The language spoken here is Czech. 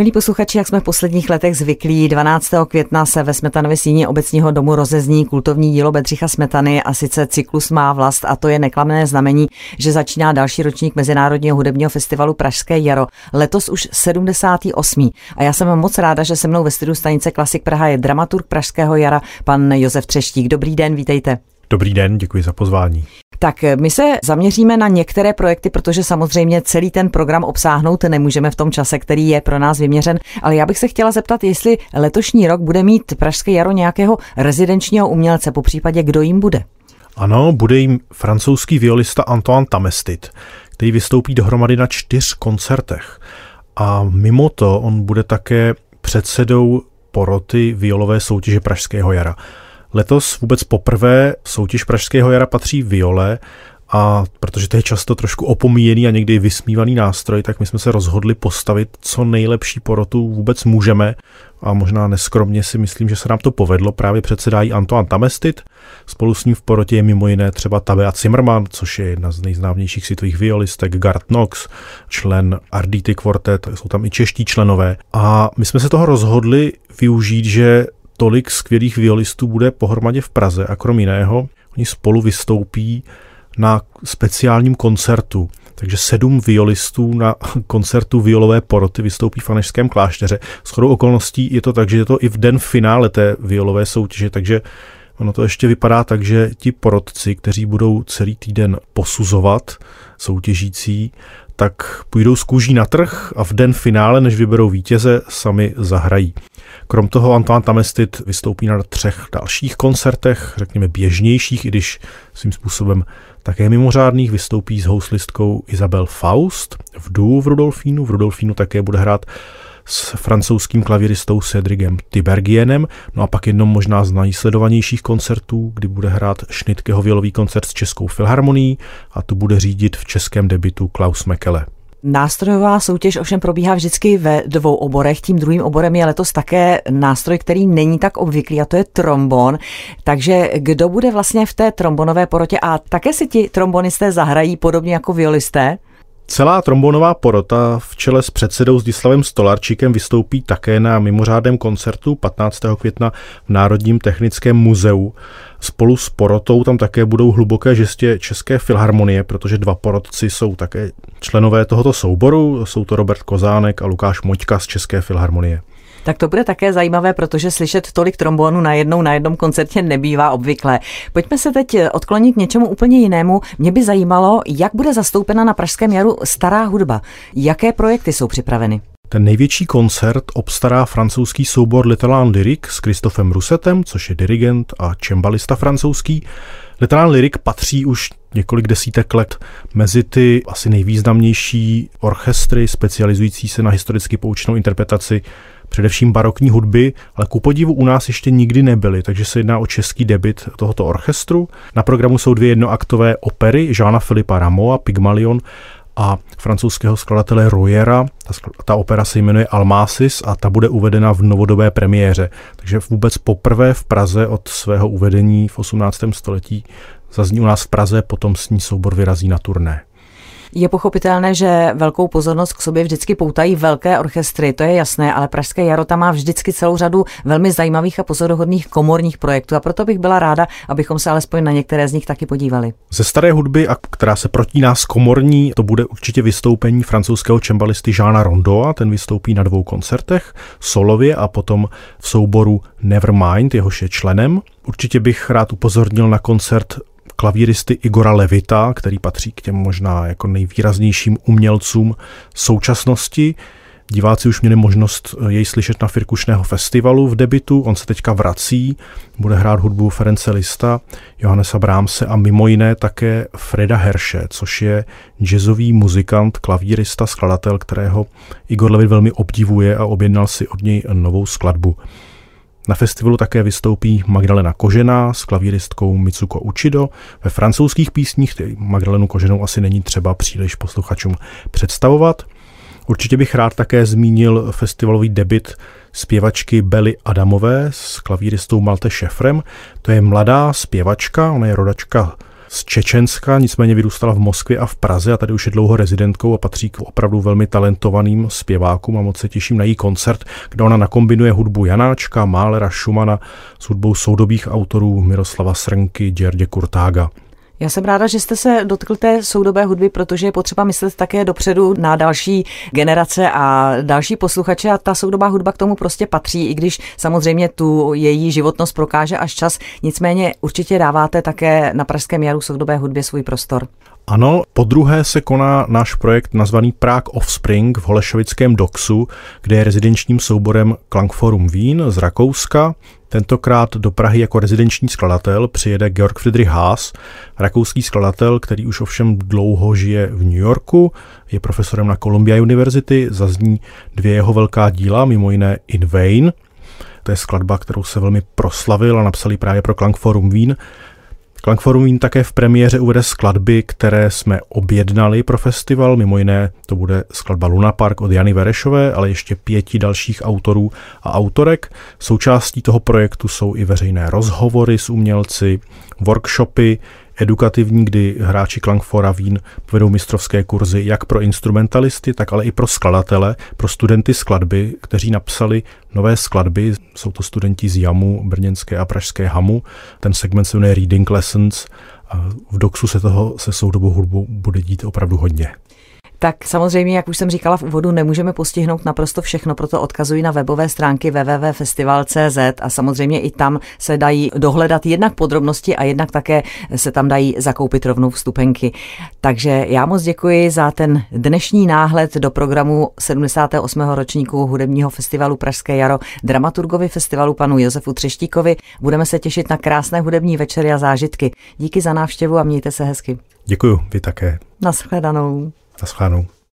Milí posluchači, jak jsme v posledních letech zvyklí, 12. května se ve Smetanově síni obecního domu rozezní kultovní dílo Bedřicha Smetany a sice cyklus má vlast a to je neklamné znamení, že začíná další ročník Mezinárodního hudebního festivalu Pražské jaro. Letos už 78. A já jsem moc ráda, že se mnou ve studiu stanice Klasik Praha je dramaturg Pražského jara, pan Josef Třeštík. Dobrý den, vítejte. Dobrý den, děkuji za pozvání. Tak my se zaměříme na některé projekty, protože samozřejmě celý ten program obsáhnout nemůžeme v tom čase, který je pro nás vyměřen, ale já bych se chtěla zeptat, jestli letošní rok bude mít Pražské jaro nějakého rezidenčního umělce, po případě kdo jim bude. Ano, bude jim francouzský violista Antoine Tamestit, který vystoupí dohromady na čtyř koncertech. A mimo to on bude také předsedou poroty violové soutěže Pražského jara. Letos vůbec poprvé soutěž Pražského jara patří viole a protože to je často trošku opomíjený a někdy vysmívaný nástroj, tak my jsme se rozhodli postavit co nejlepší porotu vůbec můžeme a možná neskromně si myslím, že se nám to povedlo. Právě předsedají Antoine Tamestit, spolu s ním v porotě je mimo jiné třeba Tabea Zimmermann, což je jedna z nejznámějších světových violistek, Gart Knox, člen Ardity Quartet, jsou tam i čeští členové. A my jsme se toho rozhodli využít, že tolik skvělých violistů bude pohromadě v Praze a krom jiného oni spolu vystoupí na speciálním koncertu. Takže sedm violistů na koncertu violové poroty vystoupí v Anešském klášteře. S chodou okolností je to tak, že je to i v den finále té violové soutěže, takže ono to ještě vypadá tak, že ti porotci, kteří budou celý týden posuzovat soutěžící, tak půjdou z kůží na trh a v den finále, než vyberou vítěze, sami zahrají. Krom toho Antoine Tamestit vystoupí na třech dalších koncertech, řekněme běžnějších, i když svým způsobem také mimořádných, vystoupí s houslistkou Isabel Faust v Dů v Rudolfínu. V Rudolfínu také bude hrát s francouzským klaviristou Cedricem Tibergienem, no a pak jednom možná z nejsledovanějších koncertů, kdy bude hrát Šnytkeho vělový koncert s Českou filharmonií a tu bude řídit v českém debitu Klaus Mekele. Nástrojová soutěž ovšem probíhá vždycky ve dvou oborech. Tím druhým oborem je letos také nástroj, který není tak obvyklý, a to je trombon. Takže kdo bude vlastně v té trombonové porotě? A také si ti trombonisté zahrají podobně jako violisté? Celá trombonová porota v čele s předsedou Zdislavem Stolarčíkem vystoupí také na mimořádném koncertu 15. května v Národním technickém muzeu. Spolu s porotou tam také budou hluboké žestě České filharmonie, protože dva porotci jsou také členové tohoto souboru. Jsou to Robert Kozánek a Lukáš Moťka z České filharmonie. Tak to bude také zajímavé, protože slyšet tolik trombónu na jednou na jednom koncertě nebývá obvyklé. Pojďme se teď odklonit k něčemu úplně jinému. Mě by zajímalo, jak bude zastoupena na Pražském jaru stará hudba. Jaké projekty jsou připraveny? Ten největší koncert obstará francouzský soubor Little Lyric s Christophem Rusetem, což je dirigent a čembalista francouzský. Little Lyric patří už několik desítek let mezi ty asi nejvýznamnější orchestry specializující se na historicky poučenou interpretaci především barokní hudby, ale ku podivu u nás ještě nikdy nebyly, takže se jedná o český debit tohoto orchestru. Na programu jsou dvě jednoaktové opery Žána Filipa Ramoa, Pygmalion a francouzského skladatele Royera. Ta, ta opera se jmenuje Almasis a ta bude uvedena v novodobé premiéře. Takže vůbec poprvé v Praze od svého uvedení v 18. století zazní u nás v Praze, potom s ní soubor vyrazí na turné. Je pochopitelné, že velkou pozornost k sobě vždycky poutají velké orchestry, to je jasné, ale Pražské jaro tam má vždycky celou řadu velmi zajímavých a pozoruhodných komorních projektů a proto bych byla ráda, abychom se alespoň na některé z nich taky podívali. Ze staré hudby, a která se protíná s komorní, to bude určitě vystoupení francouzského čembalisty Žána Rondoa, ten vystoupí na dvou koncertech, solově a potom v souboru Nevermind, jehož je členem. Určitě bych rád upozornil na koncert klavíristy Igora Levita, který patří k těm možná jako nejvýraznějším umělcům současnosti. Diváci už měli možnost jej slyšet na Firkušného festivalu v debitu, on se teďka vrací, bude hrát hudbu Ference Lista, Johannesa Brámse a mimo jiné také Freda Herše, což je jazzový muzikant, klavírista, skladatel, kterého Igor Levit velmi obdivuje a objednal si od něj novou skladbu. Na festivalu také vystoupí Magdalena Kožená s klavíristkou Mitsuko Uchido. Ve francouzských písních, který Magdalenu Koženou asi není třeba příliš posluchačům představovat. Určitě bych rád také zmínil festivalový debit zpěvačky Belly Adamové s klavíristou Malte Šefrem. To je mladá zpěvačka, ona je rodačka z Čečenska, nicméně vyrůstala v Moskvě a v Praze a tady už je dlouho rezidentkou a patří k opravdu velmi talentovaným zpěvákům a moc se těším na její koncert, kde ona nakombinuje hudbu Janáčka, Málera, Šumana s hudbou soudobých autorů Miroslava Srnky, Děrdě Kurtága. Já jsem ráda, že jste se dotkl té soudobé hudby, protože je potřeba myslet také dopředu na další generace a další posluchače a ta soudobá hudba k tomu prostě patří, i když samozřejmě tu její životnost prokáže až čas. Nicméně určitě dáváte také na Pražském jaru soudobé hudbě svůj prostor. Ano, po druhé se koná náš projekt nazvaný Prague Offspring v Holešovickém Doxu, kde je rezidenčním souborem Klangforum Wien z Rakouska. Tentokrát do Prahy jako rezidenční skladatel přijede Georg Friedrich Haas, rakouský skladatel, který už ovšem dlouho žije v New Yorku, je profesorem na Columbia University, zazní dvě jeho velká díla, mimo jiné In Vain, to je skladba, kterou se velmi proslavil a napsali právě pro Klangforum Wien. Klangforum také v premiéře uvede skladby, které jsme objednali pro festival, mimo jiné to bude skladba Luna Park od Jany Verešové, ale ještě pěti dalších autorů a autorek. Součástí toho projektu jsou i veřejné rozhovory s umělci, workshopy, edukativní, kdy hráči Klangfora Vín povedou mistrovské kurzy jak pro instrumentalisty, tak ale i pro skladatele, pro studenty skladby, kteří napsali nové skladby. Jsou to studenti z JAMu, brněnské a pražské HAMu. Ten segment se jmenuje Reading Lessons. A v DOXu se toho se soudobou hudbou bude dít opravdu hodně. Tak samozřejmě, jak už jsem říkala v úvodu, nemůžeme postihnout naprosto všechno, proto odkazuji na webové stránky www.festival.cz a samozřejmě i tam se dají dohledat jednak podrobnosti a jednak také se tam dají zakoupit rovnou vstupenky. Takže já moc děkuji za ten dnešní náhled do programu 78. ročníku hudebního festivalu Pražské jaro dramaturgovi festivalu panu Josefu Třeštíkovi. Budeme se těšit na krásné hudební večery a zážitky. Díky za návštěvu a mějte se hezky. Děkuji, vy také. Naschledanou. Naschledanou.